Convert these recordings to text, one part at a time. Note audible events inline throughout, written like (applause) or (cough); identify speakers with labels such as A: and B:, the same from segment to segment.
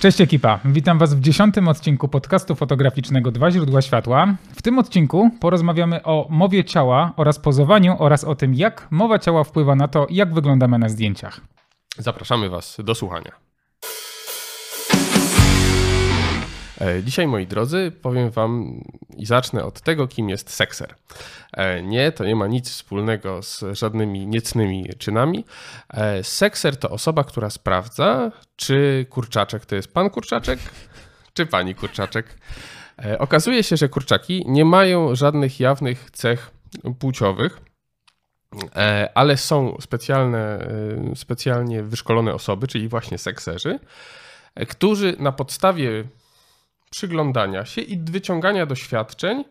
A: Cześć ekipa, witam Was w dziesiątym odcinku podcastu fotograficznego Dwa źródła światła. W tym odcinku porozmawiamy o mowie ciała oraz pozowaniu oraz o tym, jak mowa ciała wpływa na to, jak wyglądamy na zdjęciach.
B: Zapraszamy Was do słuchania. E, dzisiaj, moi drodzy, powiem Wam i zacznę od tego, kim jest sekser. E, nie, to nie ma nic wspólnego z żadnymi niecnymi czynami. E, sekser to osoba, która sprawdza, czy kurczaczek to jest pan kurczaczek, czy pani kurczaczek. Okazuje się, że kurczaki nie mają żadnych jawnych cech płciowych, ale są specjalne, specjalnie wyszkolone osoby, czyli właśnie sekserzy, którzy na podstawie przyglądania się i wyciągania doświadczeń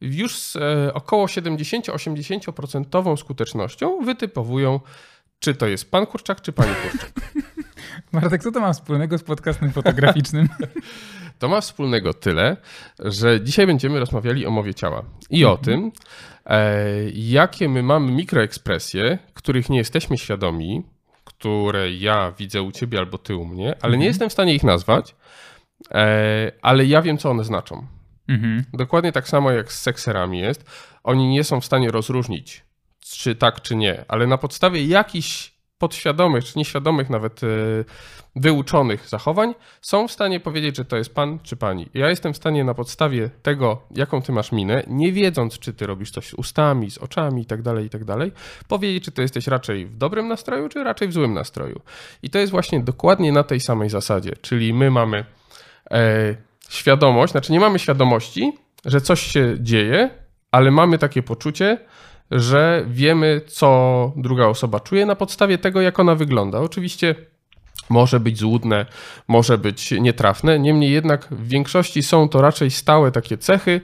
B: już z e, około 70-80% skutecznością wytypowują, czy to jest pan Kurczak, czy pani Kurczak. (laughs)
A: Martek, co to ma wspólnego z podcastem fotograficznym? (laughs)
B: To ma wspólnego tyle, że dzisiaj będziemy rozmawiali o mowie ciała i o tym, e, jakie my mamy mikroekspresje, których nie jesteśmy świadomi, które ja widzę u ciebie albo ty u mnie, ale nie mhm. jestem w stanie ich nazwać, ale ja wiem, co one znaczą. Mhm. Dokładnie tak samo jak z sekserami jest. Oni nie są w stanie rozróżnić, czy tak, czy nie, ale na podstawie jakichś podświadomych, czy nieświadomych nawet e, wyuczonych zachowań, są w stanie powiedzieć, że to jest pan czy pani. Ja jestem w stanie na podstawie tego, jaką ty masz minę, nie wiedząc, czy ty robisz coś z ustami, z oczami i tak dalej, i tak dalej, powiedzieć, czy to jesteś raczej w dobrym nastroju, czy raczej w złym nastroju. I to jest właśnie dokładnie na tej samej zasadzie, czyli my mamy e, świadomość, znaczy nie mamy świadomości, że coś się dzieje, ale mamy takie poczucie, że wiemy, co druga osoba czuje na podstawie tego, jak ona wygląda. Oczywiście może być złudne, może być nietrafne, niemniej jednak w większości są to raczej stałe takie cechy,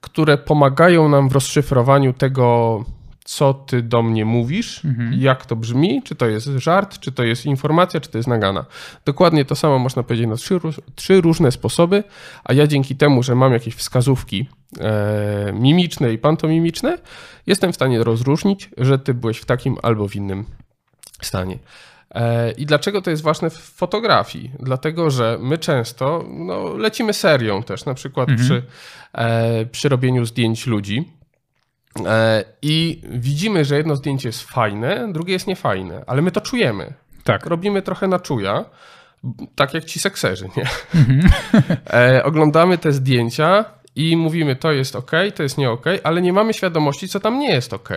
B: które pomagają nam w rozszyfrowaniu tego, co ty do mnie mówisz, mhm. jak to brzmi, czy to jest żart, czy to jest informacja, czy to jest nagana. Dokładnie to samo można powiedzieć na trzy, trzy różne sposoby, a ja dzięki temu, że mam jakieś wskazówki e, mimiczne i pantomimiczne, jestem w stanie rozróżnić, że ty byłeś w takim albo w innym stanie. E, I dlaczego to jest ważne w fotografii? Dlatego, że my często no, lecimy serią też, na przykład mhm. przy, e, przy robieniu zdjęć ludzi I widzimy, że jedno zdjęcie jest fajne, drugie jest niefajne, ale my to czujemy. Tak. Robimy trochę na czuja, tak jak ci sekserzy, nie? Mhm. (laughs) E, oglądamy te zdjęcia i mówimy, to jest ok, to jest nie ok, ale nie mamy świadomości, co tam nie jest ok.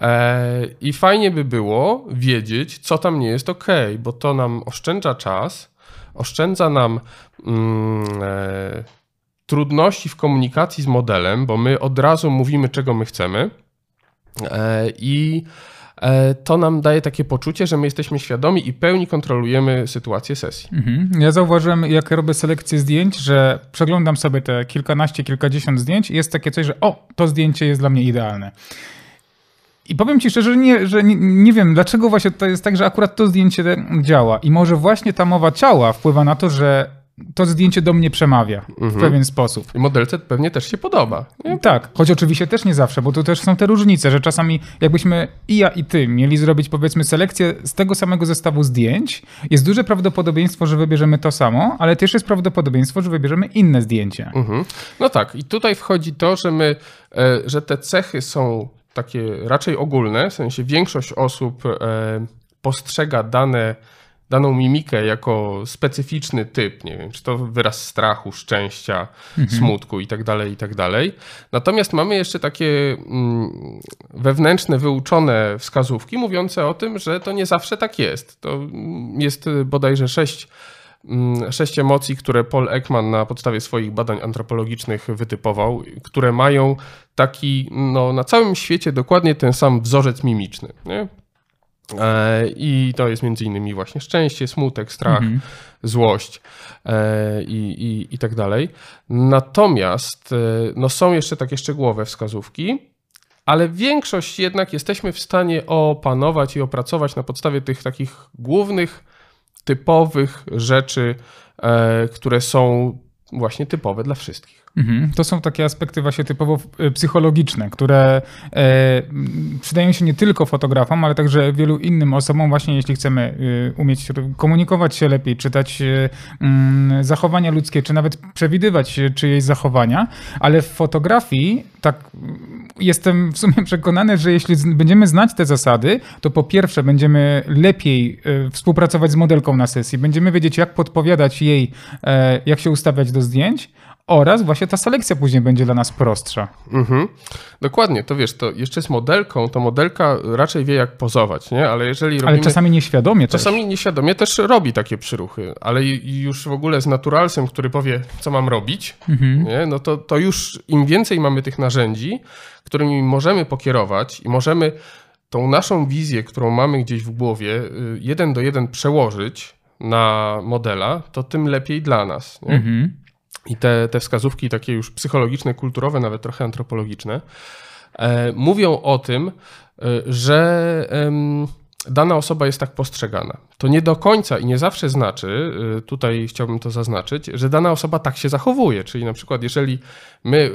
B: E, I fajnie by było wiedzieć, co tam nie jest ok, bo to nam oszczędza czas, oszczędza nam mm, trudności w komunikacji z modelem, bo my od razu mówimy, czego my chcemy e, i e, to nam daje takie poczucie, że my jesteśmy świadomi i pełni kontrolujemy sytuację sesji. Mhm.
A: Ja zauważyłem, jak robię selekcję zdjęć, że przeglądam sobie te kilkanaście, kilkadziesiąt zdjęć i jest takie coś, że o, to zdjęcie jest dla mnie idealne. I powiem ci szczerze, że, nie, że nie, nie, wiem, dlaczego właśnie to jest tak, że akurat to zdjęcie działa. I może właśnie ta mowa ciała wpływa na to, że to zdjęcie do mnie przemawia mhm. w pewien sposób.
B: I modelce pewnie też się podoba.
A: Nie? Tak, choć oczywiście też nie zawsze, bo tu też są te różnice, że czasami jakbyśmy i ja i ty mieli zrobić powiedzmy selekcję z tego samego zestawu zdjęć, jest duże prawdopodobieństwo, że wybierzemy to samo, ale też jest prawdopodobieństwo, że wybierzemy inne zdjęcie. Mhm.
B: No tak, i tutaj wchodzi to, że my, e, że te cechy są takie raczej ogólne, w sensie większość osób e, postrzega dane daną mimikę jako specyficzny typ, nie wiem, czy to wyraz strachu, szczęścia, mhm. smutku i tak dalej, i tak dalej. Natomiast mamy jeszcze takie mm, wewnętrzne, wyuczone wskazówki mówiące o tym, że to nie zawsze tak jest. To jest bodajże sześć mm, sześć emocji, które Paul Ekman na podstawie swoich badań antropologicznych wytypował, które mają taki no, na całym świecie dokładnie ten sam wzorzec mimiczny. Nie? E, I to jest między innymi właśnie szczęście, smutek, strach, mhm. złość e, i, i, i tak dalej. Natomiast e, no, są jeszcze takie szczegółowe wskazówki, ale większość jednak jesteśmy w stanie opanować i opracować na podstawie tych takich głównych, typowych rzeczy, które są właśnie typowe dla wszystkich.
A: Mhm. To są takie aspekty właśnie typowo e, psychologiczne, które e, przydają się nie tylko fotografom, ale także wielu innym osobom, właśnie jeśli chcemy e, umieć komunikować się lepiej, czytać mm, zachowania ludzkie, czy nawet przewidywać czyjeś zachowania, ale w fotografii tak jestem w sumie przekonany, że jeśli będziemy znać te zasady, to po pierwsze będziemy lepiej współpracować z modelką na sesji, będziemy wiedzieć jak podpowiadać jej, jak się ustawiać do zdjęć, oraz właśnie ta selekcja później będzie dla nas prostsza. Mhm.
B: Dokładnie, to wiesz, to jeszcze z modelką, to modelka raczej wie jak pozować, nie? Ale jeżeli robimy...
A: Ale czasami nieświadomie
B: Czasami
A: też.
B: nieświadomie też robi takie przyruchy, ale już w ogóle z naturalsem, który powie, co mam robić, mhm. nie? No to, to już im więcej mamy tych narzędzi, którymi możemy pokierować i możemy tą naszą wizję, którą mamy gdzieś w głowie, y, jeden do jeden przełożyć na modela, to tym lepiej dla nas. Nie? Mhm. I te, te wskazówki takie już psychologiczne, kulturowe, nawet trochę antropologiczne, e, mówią o tym, e, że dana osoba jest tak postrzegana. To nie do końca i nie zawsze znaczy, e, tutaj chciałbym to zaznaczyć, że dana osoba tak się zachowuje. Czyli na przykład, jeżeli my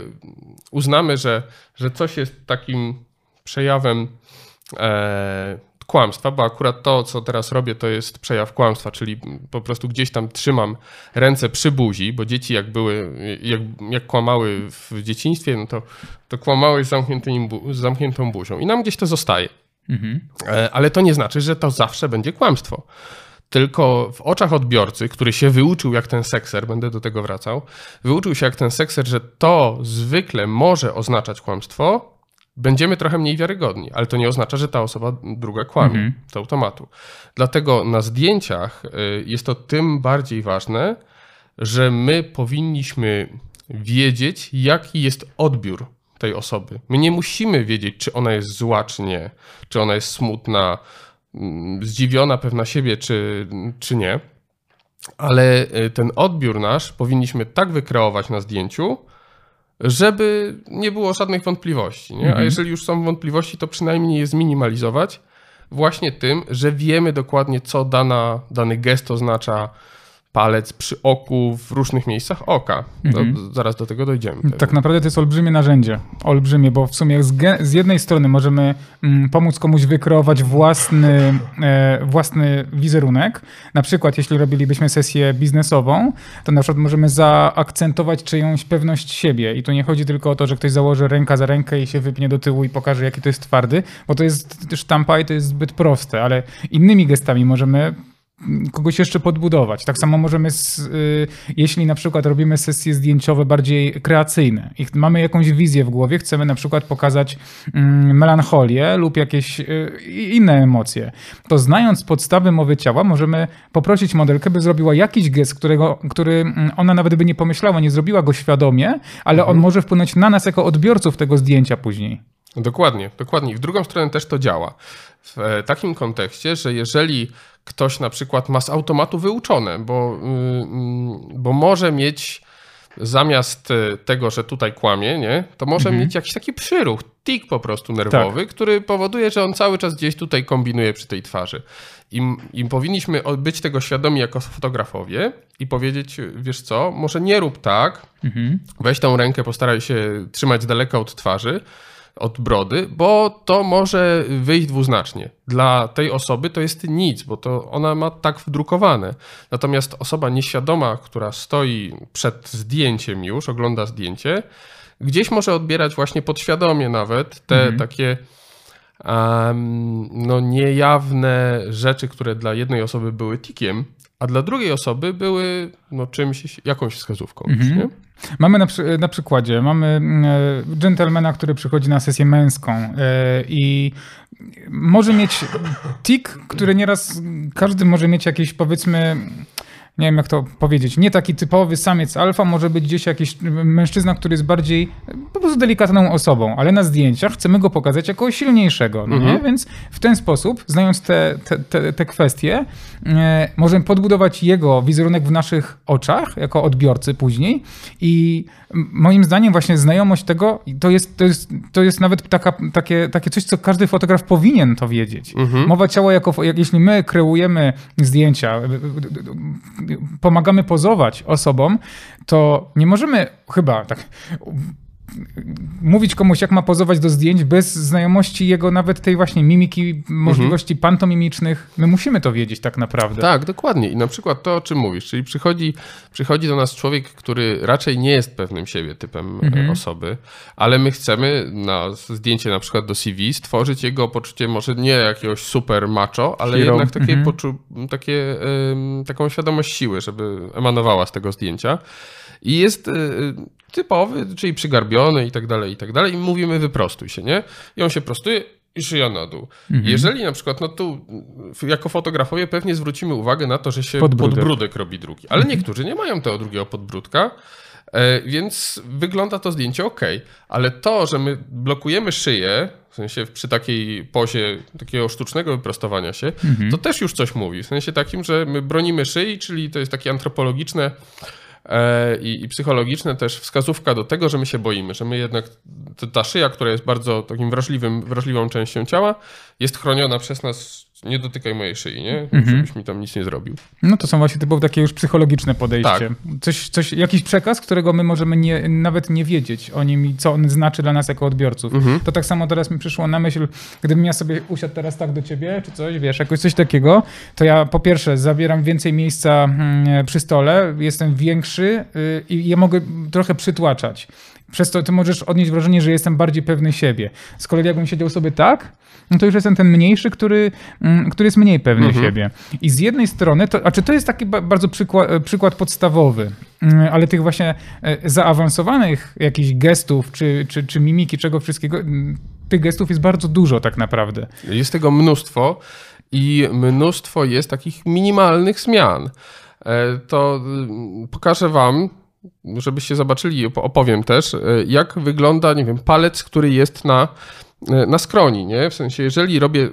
B: uznamy, że, że coś jest takim przejawem kłamstwa, bo akurat to, co teraz robię, to jest przejaw kłamstwa, czyli po prostu gdzieś tam trzymam ręce przy buzi, bo dzieci jak były, jak, jak kłamały w dzieciństwie, no to, to kłamały z, z zamkniętą buzią i nam gdzieś to zostaje. Mhm. E, ale to nie znaczy, że to zawsze będzie kłamstwo. Tylko w oczach odbiorcy, który się wyuczył jak ten sekser, będę do tego wracał, wyuczył się jak ten sekser, że to zwykle może oznaczać kłamstwo, będziemy trochę mniej wiarygodni, ale to nie oznacza, że ta osoba druga kłamie mhm. z automatu. Dlatego na zdjęciach y, jest to tym bardziej ważne, że my powinniśmy wiedzieć, jaki jest odbiór tej osoby. My nie musimy wiedzieć, czy ona jest zła, czy nie, czy ona jest smutna, mm, zdziwiona, pewna siebie, czy, czy nie. Ale y, ten odbiór nasz powinniśmy tak wykreować na zdjęciu, żeby nie było żadnych wątpliwości. Nie? A mhm. jeżeli już są wątpliwości, to przynajmniej je zminimalizować właśnie tym, że wiemy dokładnie, co dana, dany gest oznacza, palec przy oku w różnych miejscach oka. Mhm. zaraz do tego dojdziemy.
A: Tak naprawdę to jest olbrzymie narzędzie. Olbrzymie, bo w sumie z, z jednej strony możemy mm, pomóc komuś wykreować własny, e, własny wizerunek. Na przykład, jeśli robilibyśmy sesję biznesową, to na przykład możemy zaakcentować czyjąś pewność siebie. I tu nie chodzi tylko o to, że ktoś założy ręka za rękę i się wypnie do tyłu i pokaże, jaki to jest twardy, bo to jest sztampa i to jest zbyt proste, ale innymi gestami możemy kogoś jeszcze podbudować. Tak samo możemy, y, jeśli na przykład robimy sesje zdjęciowe bardziej kreacyjne i mamy jakąś wizję w głowie, chcemy na przykład pokazać mm, melancholię lub jakieś y, inne emocje, to znając podstawy mowy ciała, możemy poprosić modelkę, by zrobiła jakiś gest, którego, który mm, ona nawet by nie pomyślała, nie zrobiła go świadomie, ale on mhm. może wpłynąć na nas jako odbiorców tego zdjęcia później.
B: Dokładnie, dokładnie. W drugą stronę też to działa. W e, takim kontekście, że jeżeli ktoś na przykład ma z automatu wyuczone, bo, y, mm, bo może mieć zamiast y, tego, że tutaj kłamie, nie, to może mhm. mieć jakiś taki przyruch, tik po prostu nerwowy, tak. który powoduje, że on cały czas gdzieś tutaj kombinuje przy tej twarzy. I, I powinniśmy być tego świadomi jako fotografowie i powiedzieć, wiesz co, może nie rób tak, mhm. weź tą rękę, postaraj się trzymać z daleka od twarzy, od brody, bo to może wyjść dwuznacznie. Dla tej osoby to jest nic, bo to ona ma tak wdrukowane. Natomiast osoba nieświadoma, która stoi przed zdjęciem już, ogląda zdjęcie, gdzieś może odbierać właśnie podświadomie nawet te mhm. takie um, no niejawne rzeczy, które dla jednej osoby były tikiem, a dla drugiej osoby były no, czymś, jakąś wskazówką. Mhm.
A: Mamy na, przy, na, przykładzie, mamy e, gentlemana, który przychodzi na sesję męską e, i może mieć tik, który nieraz każdy może mieć jakieś powiedzmy nie wiem jak to powiedzieć, nie taki typowy samiec alfa, może być gdzieś jakiś mężczyzna, który jest bardziej po prostu delikatną osobą, ale na zdjęciach chcemy go pokazać jako silniejszego, no
B: Mhm.
A: Więc w ten sposób, znając te, te, te, te kwestie, e, możemy podbudować jego wizerunek w naszych oczach, jako odbiorcy później i moim zdaniem właśnie znajomość tego, to jest, to jest, to jest nawet taka, takie, takie coś, co każdy fotograf powinien to wiedzieć. Mowa ciała, jako, jak, jeśli my kreujemy zdjęcia, pomagamy pozować osobom, to nie możemy chyba tak mówić komuś, jak ma pozować do zdjęć bez znajomości jego nawet tej właśnie mimiki, możliwości pantomimicznych. My musimy to wiedzieć tak naprawdę.
B: Tak, dokładnie. I na przykład to, o czym mówisz, czyli przychodzi, przychodzi do nas człowiek, który raczej nie jest pewnym siebie typem e, osoby, ale my chcemy na zdjęcie na przykład do CV stworzyć jego poczucie może nie jakiegoś super macho, ale
A: Hero.
B: jednak takie, poczu, takie, taką świadomość siły, żeby emanowała z tego zdjęcia. I jest e, typowy, czyli przygarbiony i tak dalej, i tak dalej. I mówimy wyprostuj się, nie? I on się prostuje i szyja na dół. Jeżeli na przykład, no tu jako fotografowie pewnie zwrócimy uwagę na to, że się
A: Podbródek.
B: podbródek, robi drugi, ale niektórzy nie mają tego drugiego podbródka, e, więc wygląda to zdjęcie ok, ale to, że my blokujemy szyję, w sensie przy takiej pozie takiego sztucznego wyprostowania się, to też już coś mówi, w sensie takim, że my bronimy szyi, czyli to jest takie antropologiczne i, i psychologiczne też wskazówka do tego, że my się boimy, że my jednak ta szyja, która jest bardzo takim wrażliwym, wrażliwą częścią ciała, jest chroniona przez nas. Nie dotykaj mojej szyi, nie? Żebyś mi tam nic nie zrobił.
A: No to są właśnie typowo takie już psychologiczne podejście.
B: Tak.
A: Coś, coś, jakiś przekaz, którego my możemy nie, nawet nie wiedzieć o nim i co on znaczy dla nas jako odbiorców.
B: Mhm.
A: To tak samo teraz mi przyszło na myśl, gdybym ja sobie usiadł teraz tak do ciebie, czy coś, wiesz, jakoś coś takiego, to ja po pierwsze zabieram więcej miejsca mm, przy stole, jestem większy y, i ja mogę trochę przytłaczać. Przez to ty możesz odnieść wrażenie, że jestem bardziej pewny siebie. Z kolei jakbym siedział sobie tak, no to już jestem ten mniejszy, który, mm, który jest mniej pewny
B: Mhm.
A: siebie. I z jednej strony, to, a czy to jest taki ba- bardzo przykład, przykład podstawowy, mm, ale tych właśnie e, zaawansowanych jakichś gestów, czy, czy, czy mimiki, czego wszystkiego, mm, tych gestów jest bardzo dużo tak naprawdę.
B: Jest tego mnóstwo i mnóstwo jest takich minimalnych zmian. E, To pokażę wam, żebyście zobaczyli, op- opowiem też, e, jak wygląda, nie wiem, palec, który jest na, e, na skroni, nie? W sensie, jeżeli robię y,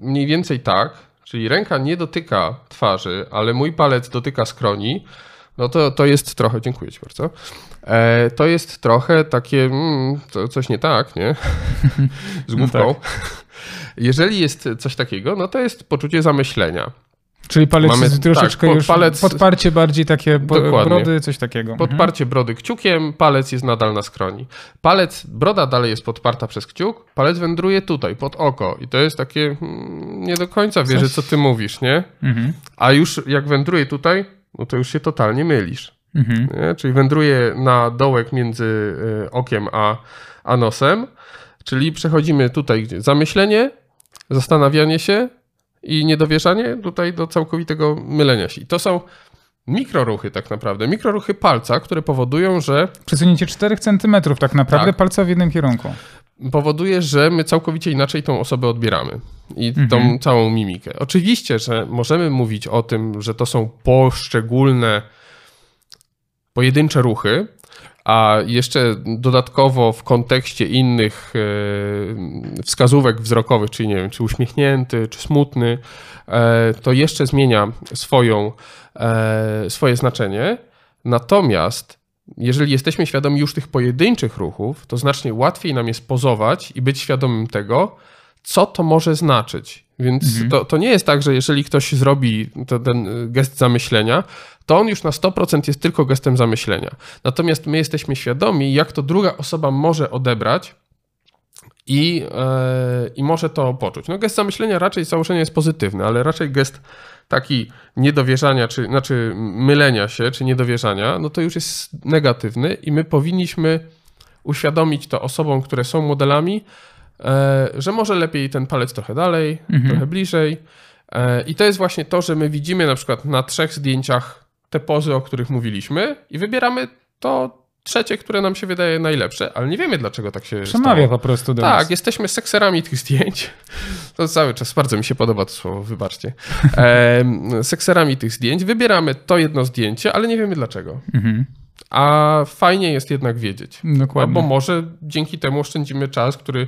B: mniej więcej tak, czyli ręka nie dotyka twarzy, ale mój palec dotyka skroni, no to, to jest trochę, dziękuję ci bardzo, e, to jest trochę takie, mm, to coś nie tak, nie? (laughs) Z główką. (laughs) Jeżeli jest coś takiego, no to jest poczucie zamyślenia.
A: Czyli palec
B: Mamy-
A: jest troszeczkę
B: tak,
A: już
B: palec-
A: podparcie bardziej takie brody, coś takiego. Mhm.
B: Podparcie brody kciukiem, palec jest nadal na skroni. Palec, broda dalej jest podparta przez kciuk, palec wędruje tutaj, pod oko. I to jest takie, hmm, nie do końca wierzę,
A: Coś-
B: co ty mówisz, nie?
A: Mhm.
B: A już jak wędruje tutaj, no to już się totalnie mylisz.
A: Mhm.
B: Czyli wędruje na dołek między y, okiem a, a nosem, czyli przechodzimy tutaj gdzie zamyślenie, zastanawianie się i niedowierzanie tutaj do całkowitego mylenia się. I to są mikroruchy tak naprawdę, mikroruchy palca, które powodują, że
A: Przesunięcie 4 cm tak naprawdę
B: Tak.
A: palca w jednym kierunku.
B: powoduje, że my całkowicie inaczej tą osobę odbieramy i tą całą mimikę. Oczywiście, że możemy mówić o tym, że to są poszczególne pojedyncze ruchy, a jeszcze dodatkowo w kontekście innych e, wskazówek wzrokowych, czyli nie wiem, czy uśmiechnięty, czy smutny, e, to jeszcze zmienia swoją, e, swoje znaczenie. Natomiast jeżeli jesteśmy świadomi już tych pojedynczych ruchów, to znacznie łatwiej nam jest pozować i być świadomym tego, co to może znaczyć. Więc to, to nie jest tak, że jeżeli ktoś zrobi to, ten gest zamyślenia, to on już na 100% jest tylko gestem zamyślenia. Natomiast my jesteśmy świadomi, jak to druga osoba może odebrać i, e, i może to poczuć. No gest zamyślenia raczej z założenia jest pozytywny, ale raczej gest taki niedowierzania, czy znaczy mylenia się, czy niedowierzania, no to już jest negatywny i my powinniśmy uświadomić to osobom, które są modelami, że może lepiej ten palec trochę dalej, trochę bliżej. E, I to jest właśnie to, że my widzimy na przykład na trzech zdjęciach te pozy, o których mówiliśmy i wybieramy to, trzecie, które nam się wydaje najlepsze, ale nie wiemy dlaczego tak się
A: Przemawia
B: stało.
A: po prostu do
B: Tak,
A: nas.
B: jesteśmy sekserami tych zdjęć. (laughs) To cały czas, bardzo mi się podoba to słowo, wybaczcie. (laughs) Em, sekserami tych zdjęć. Wybieramy to jedno zdjęcie, ale nie wiemy dlaczego.
A: Mhm.
B: A fajnie jest jednak wiedzieć.
A: Dokładnie.
B: Bo może dzięki temu oszczędzimy czas, który e,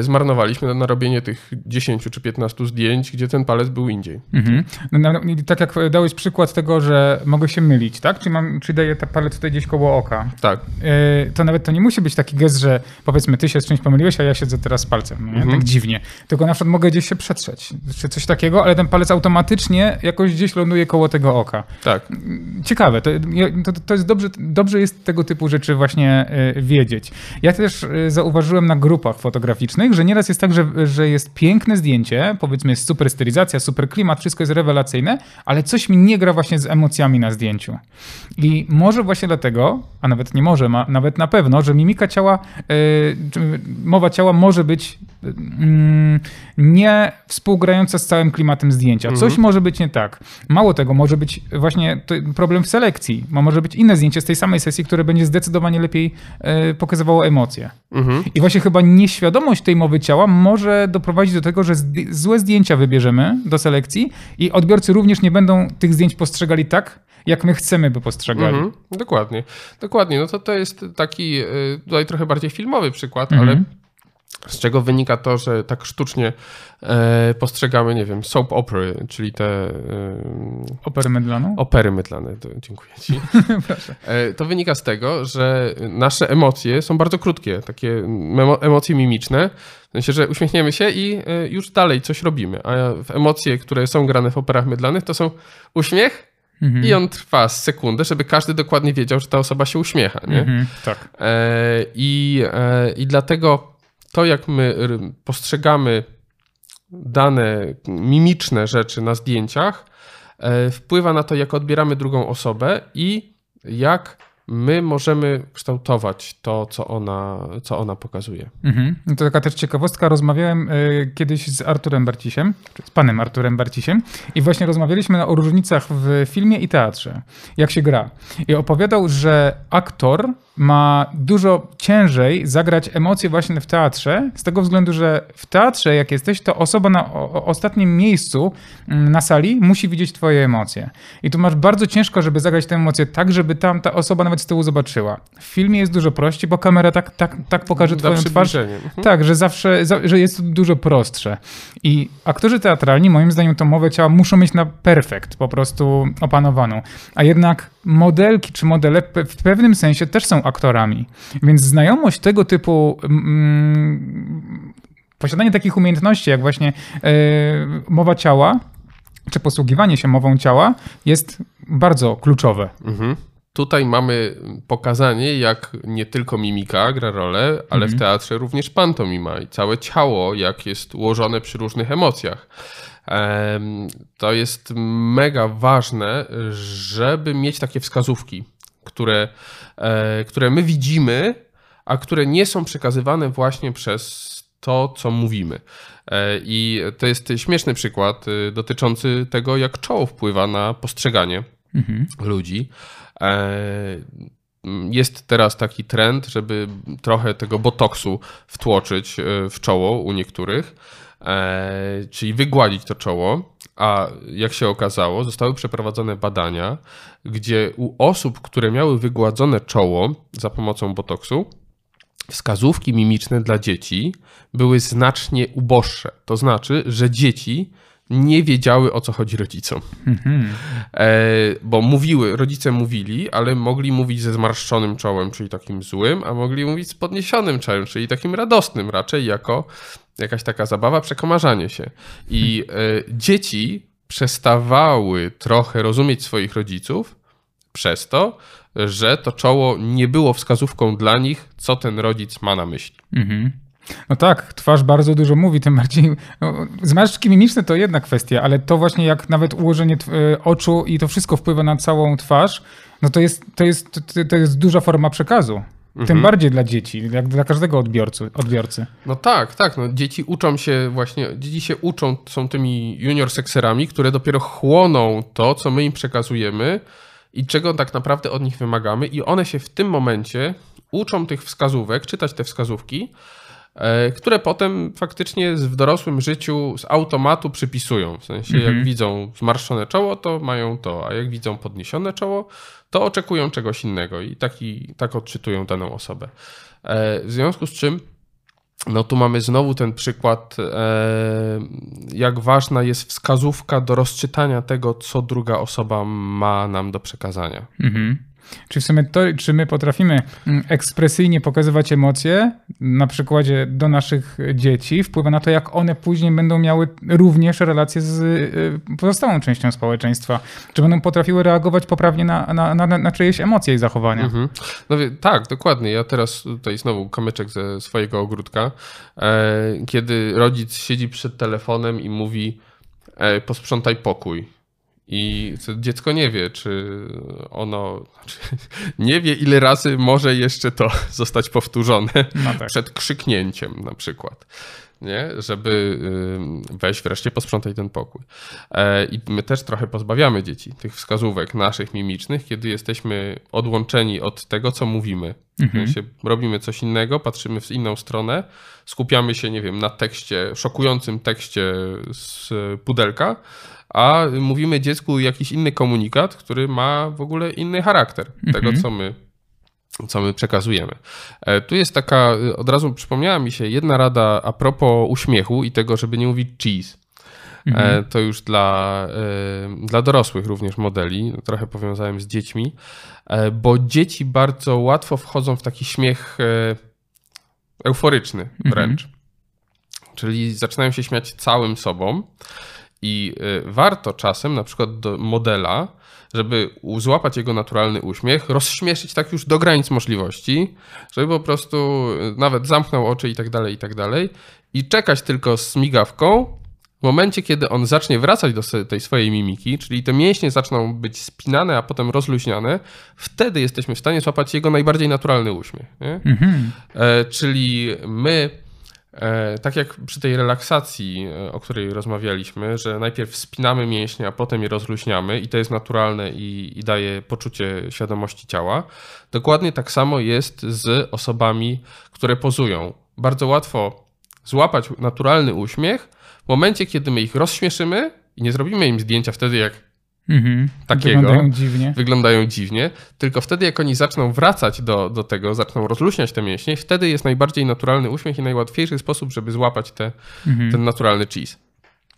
B: zmarnowaliśmy na, robienie tych 10 czy 15 zdjęć, gdzie ten palec był indziej.
A: Mhm. No, tak jak dałeś przykład tego, że mogę się mylić, tak? Czy, mam, czy daję ta palec tutaj gdzieś koło oka?
B: Tak.
A: Yy, to nawet to nie musi być taki gest, że powiedzmy ty się z czymś pomyliłeś, a ja siedzę teraz z palcem.
B: Mhm.
A: Tak dziwnie. Tylko na przykład mogę gdzieś się przetrzeć, czy coś takiego, ale ten palec automatycznie jakoś gdzieś ląduje koło tego oka.
B: Tak.
A: Ciekawe, to, to, to jest dobrze, dobrze jest tego typu rzeczy właśnie y, wiedzieć. Ja też zauważyłem na grupach fotograficznych, że nieraz jest tak, że, że jest piękne zdjęcie, powiedzmy jest super stylizacja, super klimat, wszystko jest rewelacyjne, ale coś mi nie gra właśnie z emocjami na zdjęciu. I może właśnie dlatego, a nawet nie może, ma, nawet na pewno, że mimika ciała, y, czy mowa ciała może być y, mm, nie współgrająca z całym klimatem zdjęcia. Coś może być nie tak. Mało tego, może być właśnie problem w selekcji, bo może być inne zdjęcie z tej samej sesji, które będzie zdecydowanie lepiej y, pokazywało emocje.
B: Mhm.
A: I właśnie chyba nieświadomość tej mowy ciała może doprowadzić do tego, że złe zdjęcia wybierzemy do selekcji i odbiorcy również nie będą tych zdjęć postrzegali tak, jak my chcemy, by postrzegali.
B: Mhm. Dokładnie. Dokładnie. No to to jest taki y, tutaj trochę bardziej filmowy przykład,
A: Mhm.
B: ale z czego wynika to, że tak sztucznie e, postrzegamy, nie wiem, soap opery, czyli te e,
A: Opery mydlaną?
B: opery mydlane. To, dziękuję ci. (laughs)
A: Proszę.
B: E, To wynika z tego, że nasze emocje są bardzo krótkie, takie emocje mimiczne. W sensie, że uśmiechniemy się i już dalej coś robimy. A emocje, które są grane w operach mydlanych, to są uśmiech
A: Mhm.
B: i on trwa z sekundę, żeby każdy dokładnie wiedział, że ta osoba się uśmiecha. Nie?
A: Mhm, tak.
B: E, I, e, I dlatego to, jak my r- postrzegamy dane mimiczne rzeczy na zdjęciach, e, wpływa na to, jak odbieramy drugą osobę i jak my możemy kształtować to, co ona, co ona pokazuje.
A: Mhm. No To taka też ciekawostka. Rozmawiałem y, kiedyś z Arturem Barcisiem, z panem Arturem Barcisiem i właśnie rozmawialiśmy o różnicach w filmie i teatrze. Jak się gra. I opowiadał, że aktor ma dużo ciężej zagrać emocje właśnie w teatrze, z tego względu, że w teatrze, jak jesteś, to osoba na ostatnim miejscu mm, na sali musi widzieć twoje emocje. I tu masz bardzo ciężko, żeby zagrać te emocje tak, żeby tam ta osoba nawet z tyłu zobaczyła. W filmie jest dużo prościej, bo kamera tak, tak, tak pokaże twoją twarz.
B: Mhm.
A: tak, że zawsze, za- że jest to dużo prostsze. I aktorzy teatralni, moim zdaniem, tą mowę ciała muszą mieć na perfekt, po prostu opanowaną. A jednak modelki czy modele w pewnym sensie też są aktorami. Więc znajomość tego typu. Mm, posiadanie takich umiejętności, jak właśnie e, mowa ciała, czy posługiwanie się mową ciała, jest bardzo kluczowe.
B: Mhm. Tutaj mamy pokazanie, jak nie tylko mimika gra rolę, ale w teatrze również pantomima i całe ciało, jak jest ułożone przy różnych emocjach. Em, To jest mega ważne, żeby mieć takie wskazówki, które, e, które my widzimy, a które nie są przekazywane właśnie przez to, co mówimy. E, I to jest śmieszny przykład y, dotyczący tego, jak czoło wpływa na postrzeganie
A: Mhm.
B: ludzi. E, Jest teraz taki trend, żeby trochę tego botoksu wtłoczyć e, w czoło u niektórych, e, czyli wygładzić to czoło. A jak się okazało, zostały przeprowadzone badania, gdzie u osób, które miały wygładzone czoło za pomocą botoksu, wskazówki mimiczne dla dzieci były znacznie uboższe. To znaczy, że dzieci nie wiedziały o co chodzi rodzicom.
A: Mhm.
B: E, bo mówiły, rodzice mówili, ale mogli mówić ze zmarszczonym czołem, czyli takim złym, a mogli mówić z podniesionym czołem, czyli takim radosnym raczej, jako jakaś taka zabawa, przekomarzanie się. I e, dzieci przestawały trochę rozumieć swoich rodziców przez to, że to czoło nie było wskazówką dla nich, co ten rodzic ma na myśli.
A: Mhm. No tak, twarz bardzo dużo mówi, tym bardziej. No, zmarszczki mimiczne to jedna kwestia, ale to właśnie jak nawet ułożenie y, oczu i to wszystko wpływa na całą twarz, no to jest, to jest, to jest duża forma przekazu. Tym bardziej dla dzieci, jak dla każdego odbiorcy. odbiorcy.
B: No tak, tak. No, dzieci uczą się właśnie, dzieci się uczą, są tymi junior sekserami, które dopiero chłoną to, co my im przekazujemy i czego tak naprawdę od nich wymagamy, i one się w tym momencie uczą tych wskazówek, czytać te wskazówki, e, które potem faktycznie w dorosłym życiu z automatu przypisują. W sensie, jak widzą zmarszczone czoło, to mają to, a jak widzą podniesione czoło, to oczekują czegoś innego i taki, tak odczytują daną osobę. E, w związku z czym no tu mamy znowu ten przykład, e, jak ważna jest wskazówka do rozczytania tego, co druga osoba ma nam do przekazania.
A: Mhm. Czy w sumie to, czy my potrafimy mm, ekspresyjnie pokazywać emocje na przykładzie do naszych dzieci, wpływa na to, jak one później będą miały również relacje z y, pozostałą częścią społeczeństwa? Czy będą potrafiły reagować poprawnie na, na, na, na czyjeś emocje i zachowania?
B: Mhm. No tak, dokładnie. Ja teraz tutaj znowu kamyczek ze swojego ogródka, e, kiedy rodzic siedzi przed telefonem i mówi e, posprzątaj pokój. I dziecko nie wie, czy ono znaczy, nie wie, ile razy może jeszcze to (laughs) zostać powtórzone no tak. przed krzyknięciem na przykład. Nie? Żeby wejść wreszcie, posprzątać ten pokój. E, I my też trochę pozbawiamy dzieci tych wskazówek naszych mimicznych, kiedy jesteśmy odłączeni od tego, co mówimy. Mhm. Robimy coś innego, patrzymy w inną stronę, skupiamy się, nie wiem, na tekście, szokującym tekście z pudelka, a mówimy dziecku jakiś inny komunikat, który ma w ogóle inny charakter mhm. tego, co my co my przekazujemy. E, tu jest taka, od razu przypomniała mi się jedna rada a propos uśmiechu i tego, żeby nie mówić cheese. E, mhm. To już dla, e, dla dorosłych również modeli, trochę powiązałem z dziećmi, bo dzieci bardzo łatwo wchodzą w taki śmiech euforyczny wręcz. Mhm. Czyli zaczynają się śmiać całym sobą. I y, warto czasem, na przykład do modela, żeby złapać jego naturalny uśmiech, rozśmieszyć tak już do granic możliwości, żeby po prostu y, nawet zamknął oczy i tak dalej, i tak dalej, i czekać tylko z migawką w momencie, kiedy on zacznie wracać do tej swojej mimiki, czyli te mięśnie zaczną być spinane, a potem rozluźniane, wtedy jesteśmy w stanie złapać jego najbardziej naturalny uśmiech. Mhm. E, czyli my tak jak przy tej relaksacji, e, o której rozmawialiśmy, że najpierw spinamy mięśnie, a potem je rozluźniamy i to jest naturalne i, i, daje poczucie świadomości ciała. Dokładnie tak samo jest z osobami, które pozują. Bardzo łatwo złapać naturalny uśmiech w momencie, kiedy my ich rozśmieszymy i nie zrobimy im zdjęcia wtedy, jak Mhm. Takiego.
A: Wyglądają dziwnie.
B: Wyglądają dziwnie. Tylko wtedy, jak oni zaczną wracać do, do tego, zaczną rozluźniać te mięśnie, wtedy jest najbardziej naturalny uśmiech i najłatwiejszy sposób, żeby złapać te, mhm. ten naturalny cheese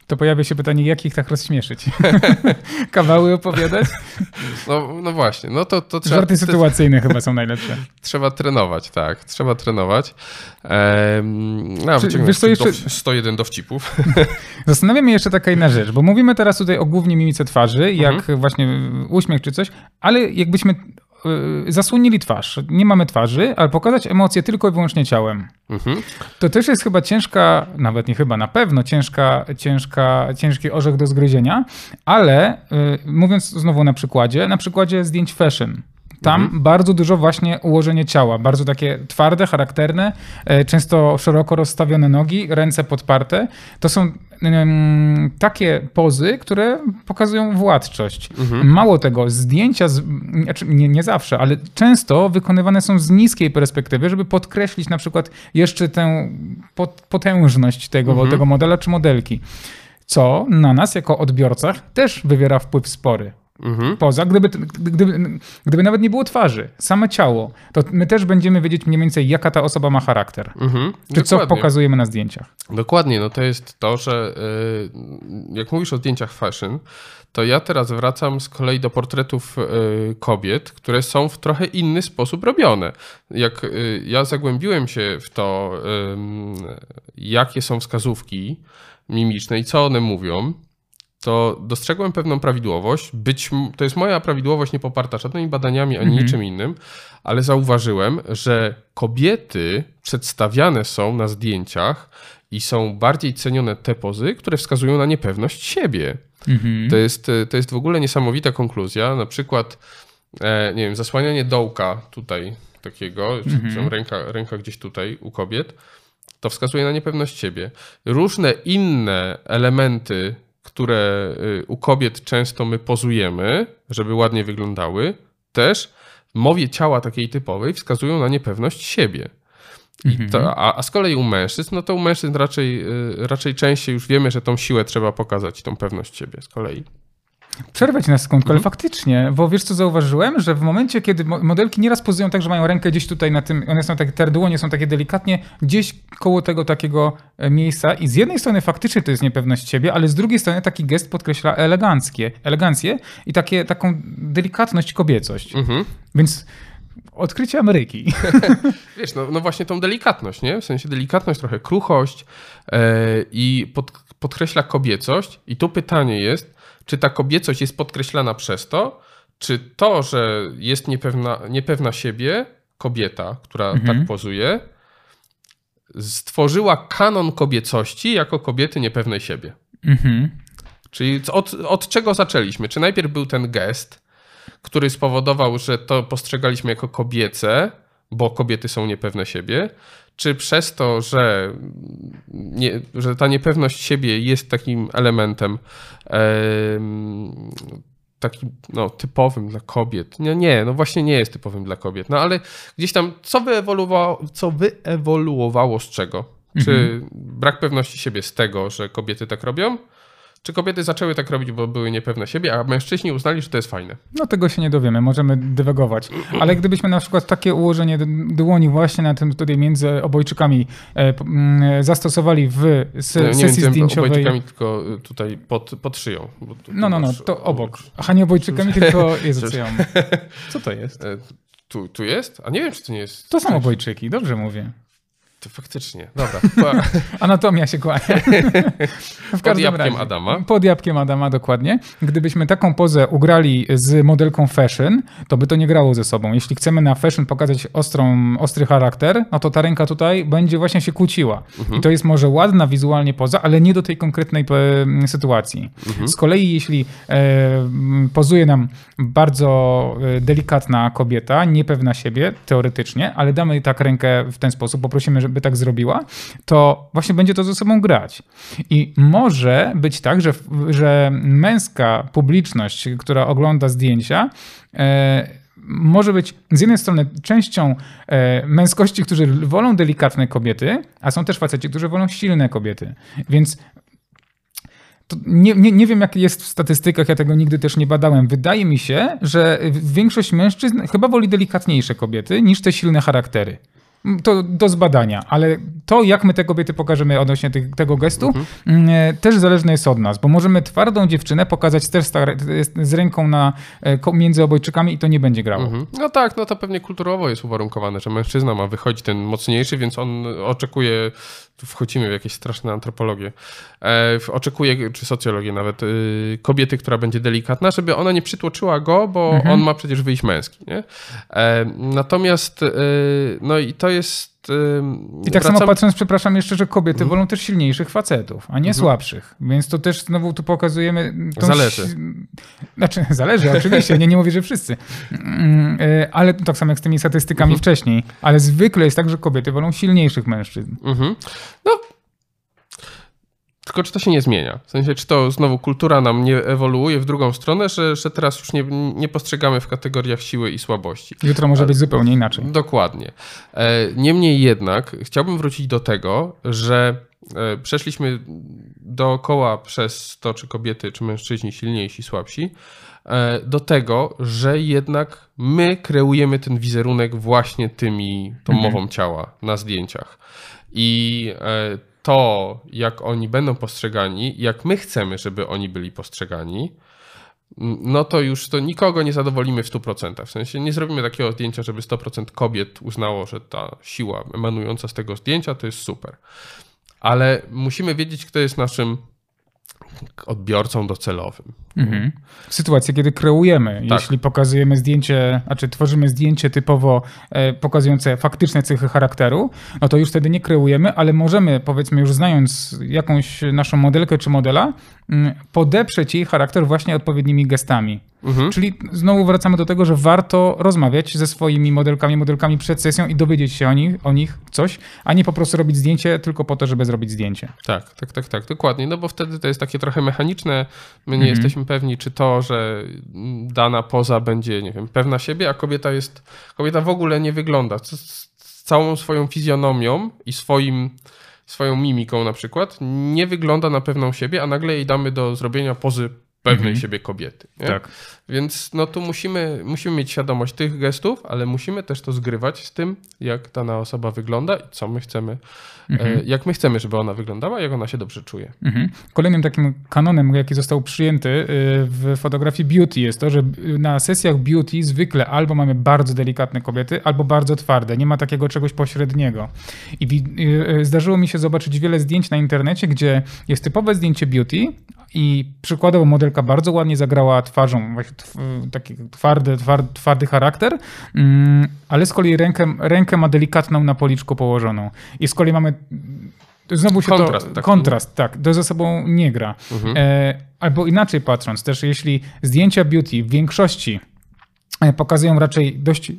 A: to pojawia się pytanie, jak ich tak rozśmieszyć? (laughs) Kawały opowiadać?
B: No, no właśnie, no to, to
A: trzeba... Żarty sytuacyjne chyba są najlepsze. (laughs)
B: Trzeba trenować, tak, trzeba trenować. Ehm, no, Czy, wiesz co, jeszcze... 101 dowcipów. (laughs)
A: Zastanawia mnie jeszcze taka inna rzecz, bo mówimy teraz tutaj o głównie mimice twarzy, jak mhm. właśnie uśmiech czy coś, ale jakbyśmy zasłonili twarz. Nie mamy twarzy, ale pokazać emocje tylko i wyłącznie ciałem. Mhm. To też jest chyba ciężka, nawet nie chyba, na pewno ciężka, ciężka, ciężki orzech do zgryzienia, ale y, mówiąc znowu na przykładzie, na przykładzie zdjęć fashion. Tam mhm. bardzo dużo właśnie ułożenie ciała, bardzo takie twarde, charakterne, e, często szeroko rozstawione nogi, ręce podparte. To są takie pozy, które pokazują władczość. Mhm. Mało tego, zdjęcia, z, znaczy nie, nie zawsze, ale często wykonywane są z niskiej perspektywy, żeby podkreślić na przykład jeszcze tę potężność tego, mhm. tego modela czy modelki. Co na nas, jako odbiorcach, też wywiera wpływ spory. Mhm. Poza, gdyby, gdyby, gdyby nawet nie było twarzy, same ciało, to my też będziemy wiedzieć mniej więcej, jaka ta osoba ma charakter. Mhm. Czy co pokazujemy na zdjęciach.
B: Dokładnie, no to jest to, że y, jak mówisz o zdjęciach fashion, to ja teraz wracam z kolei do portretów y, kobiet, które są w trochę inny sposób robione. Jak y, ja zagłębiłem się w to, jakie są wskazówki mimiczne i co one mówią, to dostrzegłem pewną prawidłowość. Być, to jest moja prawidłowość nie poparta żadnymi badaniami ani mhm. niczym innym, ale zauważyłem, że kobiety przedstawiane są na zdjęciach i są bardziej cenione te pozy, które wskazują na niepewność siebie. Mhm. To, jest, to jest w ogóle niesamowita konkluzja. Na przykład, e, nie wiem, zasłanianie dołka tutaj takiego, mhm. ręka, ręka gdzieś tutaj u kobiet, to wskazuje na niepewność siebie. Różne inne elementy które y, u kobiet często my pozujemy, żeby ładnie wyglądały, też w mowie ciała takiej typowej wskazują na niepewność siebie. I
A: Mhm.
B: to, a, a z kolei u mężczyzn, no to u mężczyzn raczej, y, raczej częściej już wiemy, że tą siłę trzeba pokazać, tą pewność siebie z kolei.
A: Przerwać na sekundkę, ale
B: Mhm.
A: faktycznie, bo wiesz co zauważyłem, że w momencie, kiedy mo- modelki nieraz pozują tak, że mają rękę gdzieś tutaj na tym, one są takie, te dłonie są takie delikatnie gdzieś koło tego takiego e, miejsca i z jednej strony faktycznie to jest niepewność siebie, ale z drugiej strony taki gest podkreśla eleganckie, elegancję i takie, taką delikatność, kobiecość.
B: Mhm.
A: Więc odkrycie Ameryki. (laughs)
B: Wiesz, no, no właśnie tą delikatność, nie? W sensie delikatność, trochę kruchość e, i pod, podkreśla kobiecość. I tu pytanie jest, czy ta kobiecość jest podkreślana przez to, czy to, że jest niepewna, niepewna siebie kobieta, która
A: Mhm.
B: tak pozuje, stworzyła kanon kobiecości jako kobiety niepewnej siebie.
A: Mhm.
B: Czyli od, od czego zaczęliśmy? Czy najpierw był ten gest, który spowodował, że to postrzegaliśmy jako kobiece, bo kobiety są niepewne siebie? Czy przez to, że, nie, że ta niepewność siebie jest takim elementem em, takim no, typowym dla kobiet? Nie, nie, no właśnie nie jest typowym dla kobiet. No ale gdzieś tam, co wyewoluowało, co wyewoluowało z czego? Czy brak pewności siebie z tego, że kobiety tak robią? Czy kobiety zaczęły tak robić, bo były niepewne siebie, a mężczyźni uznali, że to jest fajne?
A: No tego się nie dowiemy, możemy dywagować. Ale gdybyśmy na przykład takie ułożenie dłoni właśnie na tym tutaj między obojczykami e, mm, zastosowali w s-
B: nie
A: sesji
B: między
A: zdjęciowej.
B: obojczykami, tylko y, tutaj pod, pod szyją.
A: No, no, no, to obok. Aha, nie obojczykami, tylko Jezu, co ja? Co to jest?
B: e, Tu, tu jest? A nie wiem, czy to nie jest.
A: To są obojczyki, dobrze mówię.
B: To faktycznie. Dobra. (laughs)
A: Anatomia się kłania. (laughs) W
B: Pod jabłkiem Adama.
A: Pod jabłkiem Adama, dokładnie. Gdybyśmy taką pozę ugrali z modelką fashion, to by to nie grało ze sobą. Jeśli chcemy na fashion pokazać ostrą, ostry charakter, no to ta ręka tutaj będzie właśnie się kłóciła.
B: Mhm.
A: I to jest może ładna wizualnie poza, ale nie do tej konkretnej sytuacji.
B: Mhm.
A: Z kolei jeśli e, pozuje nam bardzo e, delikatna kobieta, niepewna siebie, teoretycznie, ale damy tak rękę w ten sposób, poprosimy, żeby tak zrobiła, to właśnie będzie to ze sobą grać. I może być tak, że, że męska publiczność, która ogląda zdjęcia, e, może być z jednej strony częścią e, męskości, którzy wolą delikatne kobiety, a są też faceci, którzy wolą silne kobiety. Więc nie, nie, nie wiem, jak jest w statystykach, ja tego nigdy też nie badałem. Wydaje mi się, że większość mężczyzn chyba woli delikatniejsze kobiety niż te silne charaktery. To do zbadania, ale to, jak my te kobiety pokażemy odnośnie tych, tego gestu, mm, też zależne jest od nas, bo możemy twardą dziewczynę pokazać też z ręką na, e, między obojczykami i to nie będzie grało.
B: Mhm. No tak, no to pewnie kulturowo jest uwarunkowane, że mężczyzna ma wychodzić ten mocniejszy, więc on oczekuje, tu wchodzimy w jakieś straszne antropologie, e, oczekuje, czy socjologię nawet, y, kobiety, która będzie delikatna, żeby ona nie przytłoczyła go, bo
A: Mhm.
B: on ma przecież wyjść męski, nie? E, natomiast, y, no i to jest... y,
A: I tak samo
B: wracam-
A: patrząc, przepraszam jeszcze, że kobiety
B: Mhm.
A: wolą też silniejszych facetów, a nie słabszych. Więc to też znowu tu pokazujemy. Tą
B: Zależy.
A: Znaczy, (laughs) zależy, oczywiście, nie, nie mówię, że wszyscy. Mm, y, Ale tak samo jak z tymi statystykami
B: Mhm.
A: wcześniej. Ale zwykle jest tak, że kobiety wolą silniejszych mężczyzn.
B: Mhm. No. Tylko czy to się nie zmienia? W sensie, czy to znowu kultura nam nie ewoluuje w drugą stronę, że, że teraz już nie, nie postrzegamy w kategoriach siły i słabości?
A: Jutro może być zupełnie inaczej.
B: Dokładnie. E, Niemniej jednak chciałbym wrócić do tego, że e, przeszliśmy dookoła przez to, czy kobiety, czy mężczyźni silniejsi, słabsi, e, do tego, że jednak my kreujemy ten wizerunek właśnie tymi, tą
A: Mhm.
B: mową ciała na zdjęciach. I e, to, jak oni będą postrzegani, jak my chcemy, żeby oni byli postrzegani, no to już to nikogo nie zadowolimy w 100%. W sensie nie zrobimy takiego zdjęcia, żeby 100% kobiet uznało, że ta siła emanująca z tego zdjęcia to jest super. Ale musimy wiedzieć, kto jest naszym odbiorcą docelowym.
A: Mhm. Sytuacje, kiedy kreujemy.
B: Tak.
A: Jeśli pokazujemy zdjęcie, znaczy tworzymy zdjęcie typowo e, pokazujące faktyczne cechy charakteru, no to już wtedy nie kreujemy, ale możemy, powiedzmy, już znając jakąś naszą modelkę czy modela, mm, podeprzeć jej charakter właśnie odpowiednimi gestami.
B: Mhm.
A: Czyli znowu wracamy do tego, że warto rozmawiać ze swoimi modelkami, modelkami przed sesją i dowiedzieć się o nich, o nich coś, a nie po prostu robić zdjęcie tylko po to, żeby zrobić zdjęcie.
B: Tak, tak, tak, tak, dokładnie. No bo wtedy to jest takie trochę mechaniczne. My nie jesteśmy pewni, czy to, że dana poza będzie, nie wiem, pewna siebie, a kobieta jest, kobieta w ogóle nie wygląda z, z całą swoją fizjonomią i swoim, swoją mimiką na przykład, nie wygląda na pewną siebie, a nagle jej damy do zrobienia pozy pewnej siebie kobiety. Nie?
A: Tak.
B: Więc no tu musimy, musimy mieć świadomość tych gestów, ale musimy też to zgrywać z tym, jak dana osoba wygląda i co my chcemy, e, jak my chcemy, żeby ona wyglądała, jak ona się dobrze czuje.
A: Mhm. Kolejnym takim kanonem, jaki został przyjęty y, w fotografii beauty jest to, że na sesjach beauty zwykle albo mamy bardzo delikatne kobiety, albo bardzo twarde. Nie ma takiego czegoś pośredniego. I y, zdarzyło mi się zobaczyć wiele zdjęć na internecie, gdzie jest typowe zdjęcie beauty i przykładowo modelka bardzo ładnie zagrała twarzą, taki twardy, twardy, twardy charakter, mm, ale z kolei rękę, rękę ma delikatną na policzku położoną. I z kolei mamy Znowu się
B: Kontrast
A: to.
B: taki.
A: Kontrast, tak. To ze sobą nie gra. E, albo inaczej patrząc, też jeśli zdjęcia beauty w większości e, pokazują raczej dość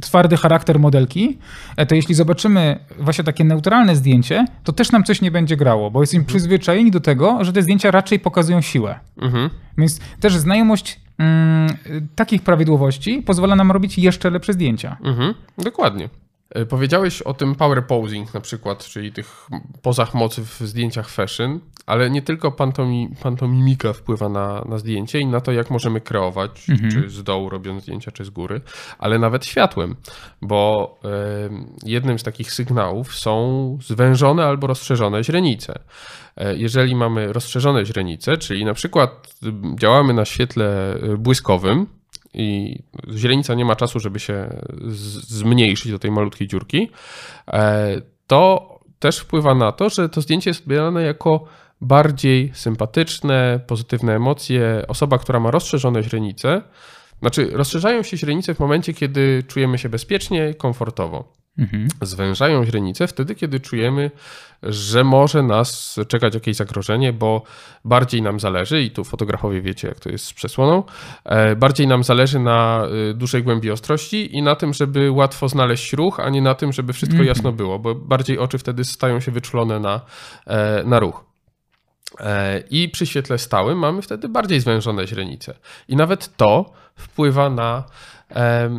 A: twardy charakter modelki, e, to jeśli zobaczymy właśnie takie neutralne zdjęcie, to też nam coś nie będzie grało, bo jesteśmy przyzwyczajeni do tego, że te zdjęcia raczej pokazują siłę.
B: Mhm.
A: Więc też znajomość mm, takich prawidłowości pozwala nam robić jeszcze lepsze zdjęcia.
B: Mhm, dokładnie. E, Powiedziałeś o tym power posing na przykład, czyli tych pozach mocy w zdjęciach fashion, ale nie tylko pantomi, pantomimika wpływa na, na zdjęcie i na to, jak możemy kreować, czy z dołu robiąc zdjęcia, czy z góry, ale nawet światłem, bo e, jednym z takich sygnałów są zwężone albo rozszerzone źrenice. E, Jeżeli mamy rozszerzone źrenice, czyli na przykład y, działamy na świetle y, błyskowym, i źrenica nie ma czasu, żeby się zmniejszyć do tej malutkiej dziurki, e, to też wpływa na to, że to zdjęcie jest odbierane jako bardziej sympatyczne, pozytywne emocje. Osoba, która ma rozszerzone źrenice, znaczy rozszerzają się źrenice w momencie, kiedy czujemy się bezpiecznie, komfortowo.
A: Mhm.
B: Zwężają źrenice wtedy, kiedy czujemy, że może nas czekać jakieś zagrożenie, bo bardziej nam zależy, i tu fotografowie wiecie, jak to jest z przesłoną, e, bardziej nam zależy na y, dużej głębi ostrości i na tym, żeby łatwo znaleźć ruch, a nie na tym, żeby wszystko jasno było, bo bardziej oczy wtedy stają się wyczulone na, e, na ruch. E, I przy świetle stałym mamy wtedy bardziej zwężone źrenice. I nawet to wpływa na,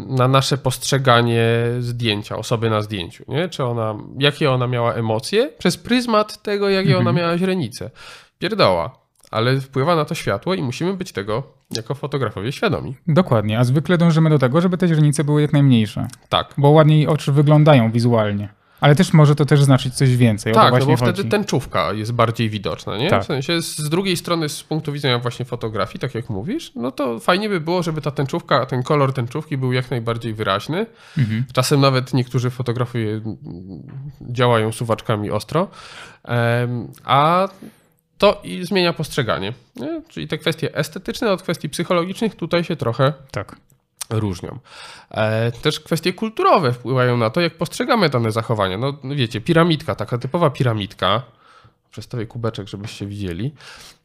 B: na nasze postrzeganie zdjęcia, osoby na zdjęciu. Nie? Czy ona, jakie ona miała emocje przez pryzmat tego, jakie ona miała źrenice. Pierdoła, ale wpływa na to światło i musimy być tego jako fotografowie świadomi.
A: Dokładnie, a zwykle dążymy do tego, żeby te źrenice były jak najmniejsze,
B: Tak.
A: bo ładniej oczy wyglądają wizualnie. Ale też może to też znaczyć coś więcej.
B: Tak, no bo
A: chodzi.
B: wtedy tęczówka jest bardziej widoczna, nie?
A: Tak.
B: W sensie z drugiej strony, z punktu widzenia właśnie fotografii, tak jak mówisz, no to fajnie by było, żeby ta tęczówka, ten kolor tęczówki był jak najbardziej wyraźny.
A: Mhm.
B: Czasem nawet niektórzy fotografowie działają suwaczkami ostro, a to i zmienia postrzeganie. Nie? Czyli te kwestie estetyczne od kwestii psychologicznych tutaj się trochę
A: Tak.
B: Różnią. E, też kwestie kulturowe wpływają na to, jak postrzegamy dane zachowania. No wiecie, piramidka, taka typowa piramidka, przedstawię kubeczek, żebyście widzieli,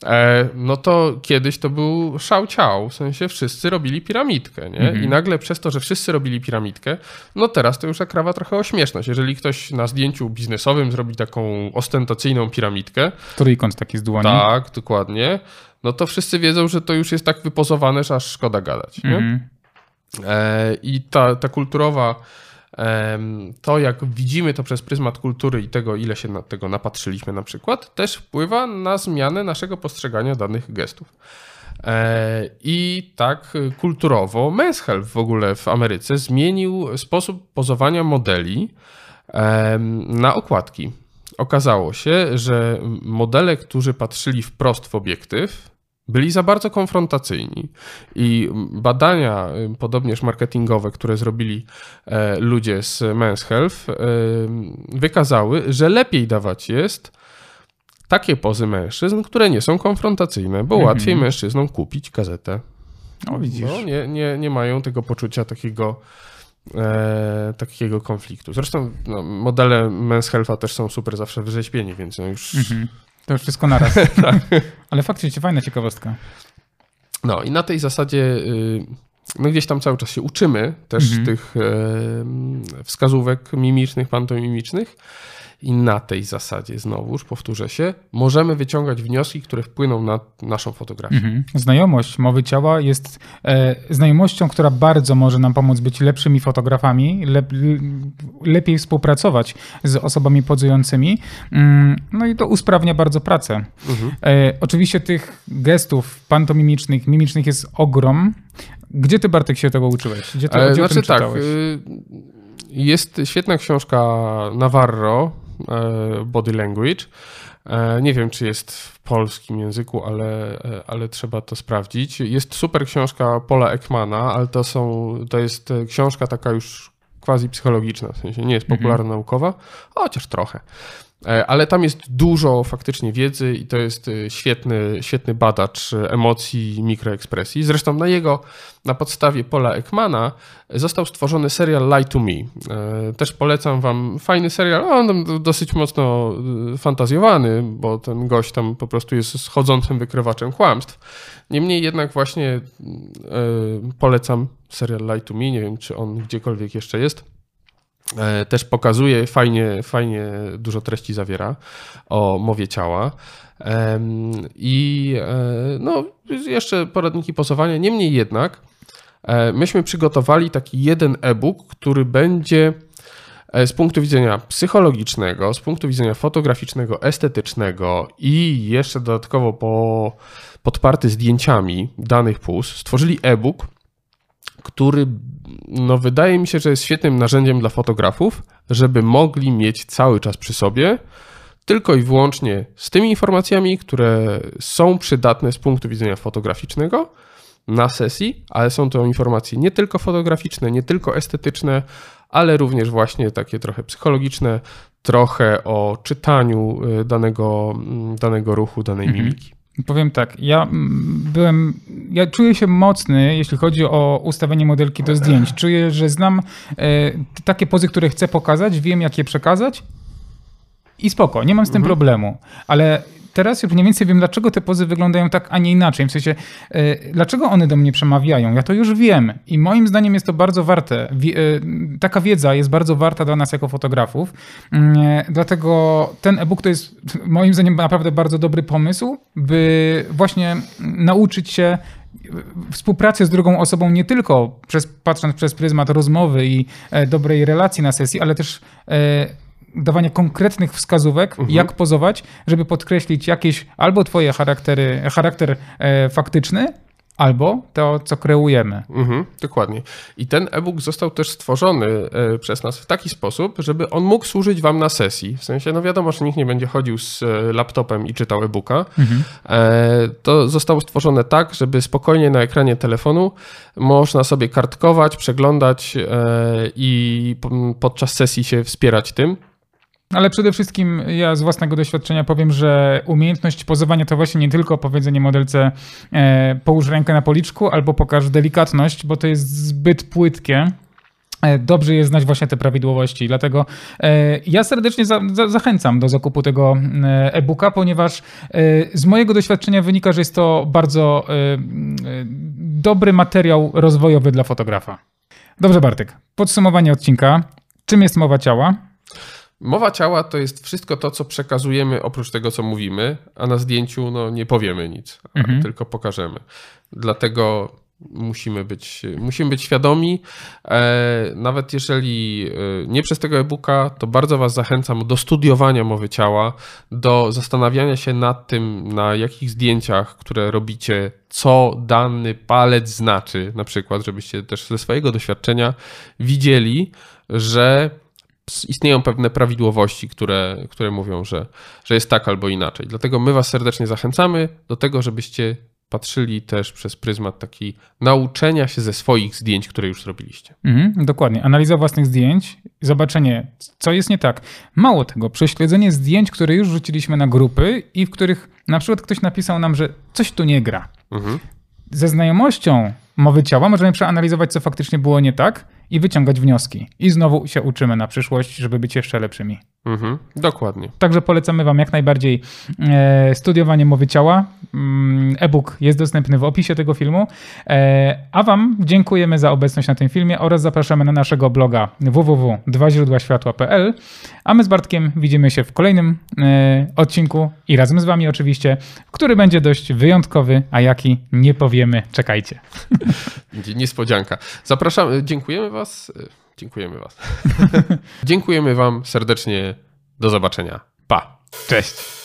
B: e, no to kiedyś to był szał ciał, w sensie wszyscy robili piramidkę, nie? I nagle przez to, że wszyscy robili piramidkę, no teraz to już zakrawa trochę o śmieszność. Jeżeli ktoś na zdjęciu biznesowym zrobi taką ostentacyjną piramidkę,
A: Trójkąt taki z dłoni.
B: tak, dokładnie, no to wszyscy wiedzą, że to już jest tak wypozowane, że aż szkoda gadać, nie?
A: Mhm.
B: E, I ta, ta kulturowa, to jak widzimy to przez pryzmat kultury i tego, ile się na tego napatrzyliśmy na przykład, też wpływa na zmianę naszego postrzegania danych gestów. E, I tak kulturowo Men's Health w ogóle w Ameryce zmienił sposób pozowania modeli na okładki. Okazało się, że modele, którzy patrzyli wprost w obiektyw, byli za bardzo konfrontacyjni. I badania, y, podobnież marketingowe, które zrobili e, ludzie z Men's Health, e, wykazały, że lepiej dawać jest takie pozy mężczyzn, które nie są konfrontacyjne, bo
A: Mhm.
B: łatwiej mężczyznom kupić gazetę.
A: O, widzisz.
B: No, nie, nie, nie mają tego poczucia takiego, e, takiego konfliktu. Zresztą no, modele Men's Health'a też są super zawsze wyrzeźbieni, więc no już...
A: Mhm. To już wszystko naraz. (laughs) Ale faktycznie fajna ciekawostka.
B: No i na tej zasadzie y, no gdzieś tam cały czas się uczymy też
A: Mhm.
B: tych wskazówek mimicznych, pantomimicznych i na tej zasadzie znowuż, powtórzę się, możemy wyciągać wnioski, które wpłyną na naszą fotografię.
A: Mhm. Znajomość mowy ciała jest e, znajomością, która bardzo może nam pomóc być lepszymi fotografami, lep, lepiej współpracować z osobami pozującymi. Mm, No i to usprawnia bardzo pracę.
B: Mhm.
A: E, oczywiście tych gestów pantomimicznych, mimicznych jest ogrom. Gdzie ty, Bartek, się tego uczyłeś? Gdzie ty,
B: E,
A: gdzie
B: znaczy tak, y, jest świetna książka Navarro, Body Language. E, Nie wiem, czy jest w polskim języku, ale, e, ale trzeba to sprawdzić. Jest super książka Paula Ekmana, ale to, są, to jest e, książka taka już quasi psychologiczna, w sensie nie jest
A: Mhm.
B: popularna naukowa, chociaż trochę. E, Ale tam jest dużo faktycznie wiedzy i to jest e, świetny, świetny badacz e, emocji i mikroekspresji. Zresztą na jego, na podstawie Paula Ekmana został stworzony serial Lie to Me. Też polecam wam fajny serial, on dosyć mocno fantazjowany, bo ten gość tam po prostu jest schodzącym wykrywaczem kłamstw. Niemniej jednak właśnie polecam serial Lie to Me, nie wiem czy on gdziekolwiek jeszcze jest. E, Też pokazuje, fajnie, fajnie dużo treści zawiera o mowie ciała. I e, no, jeszcze poradniki pozowania. Niemniej jednak, e, myśmy przygotowali taki jeden e-book, który będzie z punktu widzenia psychologicznego, z punktu widzenia fotograficznego, estetycznego i jeszcze dodatkowo po, podparty zdjęciami danych PUS, stworzyli e-book, który no, wydaje mi się, że jest świetnym narzędziem dla fotografów, żeby mogli mieć cały czas przy sobie tylko i wyłącznie z tymi informacjami, które są przydatne z punktu widzenia fotograficznego na sesji, ale są to informacje nie tylko fotograficzne, nie tylko estetyczne, ale również właśnie takie trochę psychologiczne, trochę o czytaniu y, danego, mm, danego ruchu, danej
A: Mhm.
B: mimiki.
A: Powiem tak, ja mm, byłem, ja czuję się mocny, jeśli chodzi o ustawienie modelki do zdjęć. Czuję, że znam e, takie pozy, które chcę pokazać, wiem jak je przekazać i spoko, nie mam z tym problemu. Ale teraz już mniej więcej wiem, dlaczego te pozy wyglądają tak, a nie inaczej. W sensie, e, dlaczego one do mnie przemawiają. Ja to już wiem i moim zdaniem jest to bardzo warte. E, taka wiedza jest bardzo warta dla nas jako fotografów. Mm, e, Dlatego ten e-book to jest moim zdaniem naprawdę bardzo dobry pomysł, by właśnie nauczyć się współpracy z drugą osobą nie tylko przez, patrząc przez pryzmat rozmowy i dobrej relacji na sesji, ale też dawania konkretnych wskazówek, jak pozować, żeby podkreślić jakieś albo twoje charaktery, charakter e, faktyczny, albo to, co kreujemy.
B: Mhm, dokładnie. I ten e-book został też stworzony e, przez nas w taki sposób, żeby on mógł służyć wam na sesji. W sensie, no wiadomo, że nikt nie będzie chodził z e, laptopem i czytał e-booka. E, To zostało stworzone tak, żeby spokojnie na ekranie telefonu można sobie kartkować, przeglądać i po- podczas sesji się wspierać tym.
A: Ale przede wszystkim ja z własnego doświadczenia powiem, że umiejętność pozowania to właśnie nie tylko powiedzenie modelce e, połóż rękę na policzku albo pokaż delikatność, bo to jest zbyt płytkie. E, Dobrze jest znać właśnie te prawidłowości, dlatego e, ja serdecznie za, za, zachęcam do zakupu tego e, e-booka, ponieważ z mojego doświadczenia wynika, że jest to bardzo dobry materiał rozwojowy dla fotografa. Dobrze, Bartek. Podsumowanie odcinka. Czym jest mowa ciała?
B: Mowa ciała to jest wszystko to, co przekazujemy oprócz tego, co mówimy, a na zdjęciu no, nie powiemy nic,
A: Mhm.
B: tylko pokażemy. Dlatego musimy być, musimy być świadomi. E, nawet jeżeli e, nie przez tego e-booka, to bardzo Was zachęcam do studiowania mowy ciała, do zastanawiania się nad tym, na jakich zdjęciach, które robicie, co dany palec znaczy, na przykład, żebyście też ze swojego doświadczenia widzieli, że istnieją pewne prawidłowości, które, które mówią, że, że jest tak albo inaczej. Dlatego my Was serdecznie zachęcamy do tego, żebyście patrzyli też przez pryzmat taki nauczenia się ze swoich zdjęć, które już zrobiliście.
A: Mhm, dokładnie. Analiza własnych zdjęć, zobaczenie, co jest nie tak. Mało tego, prześledzenie zdjęć, które już rzuciliśmy na grupy i w których na przykład ktoś napisał nam, że coś tu nie gra.
B: Mhm.
A: Ze znajomością mowy ciała możemy przeanalizować, co faktycznie było nie tak i wyciągać wnioski. I znowu się uczymy na przyszłość, żeby być jeszcze lepszymi.
B: Mhm. Dokładnie.
A: Także polecamy Wam jak najbardziej e, studiowanie mowy ciała. Mm, E-book jest dostępny w opisie tego filmu. E, a Wam dziękujemy za obecność na tym filmie oraz zapraszamy na naszego bloga www.dwaźródłaświatła.pl. A my z Bartkiem widzimy się w kolejnym e, odcinku i razem z Wami oczywiście, który będzie dość wyjątkowy, a jaki nie powiemy. Czekajcie. (laughs)
B: Niespodzianka. Zapraszamy, dziękujemy Was. e, Dziękujemy Was. (laughs) dziękujemy Wam serdecznie. Do zobaczenia. Pa.
A: Cześć.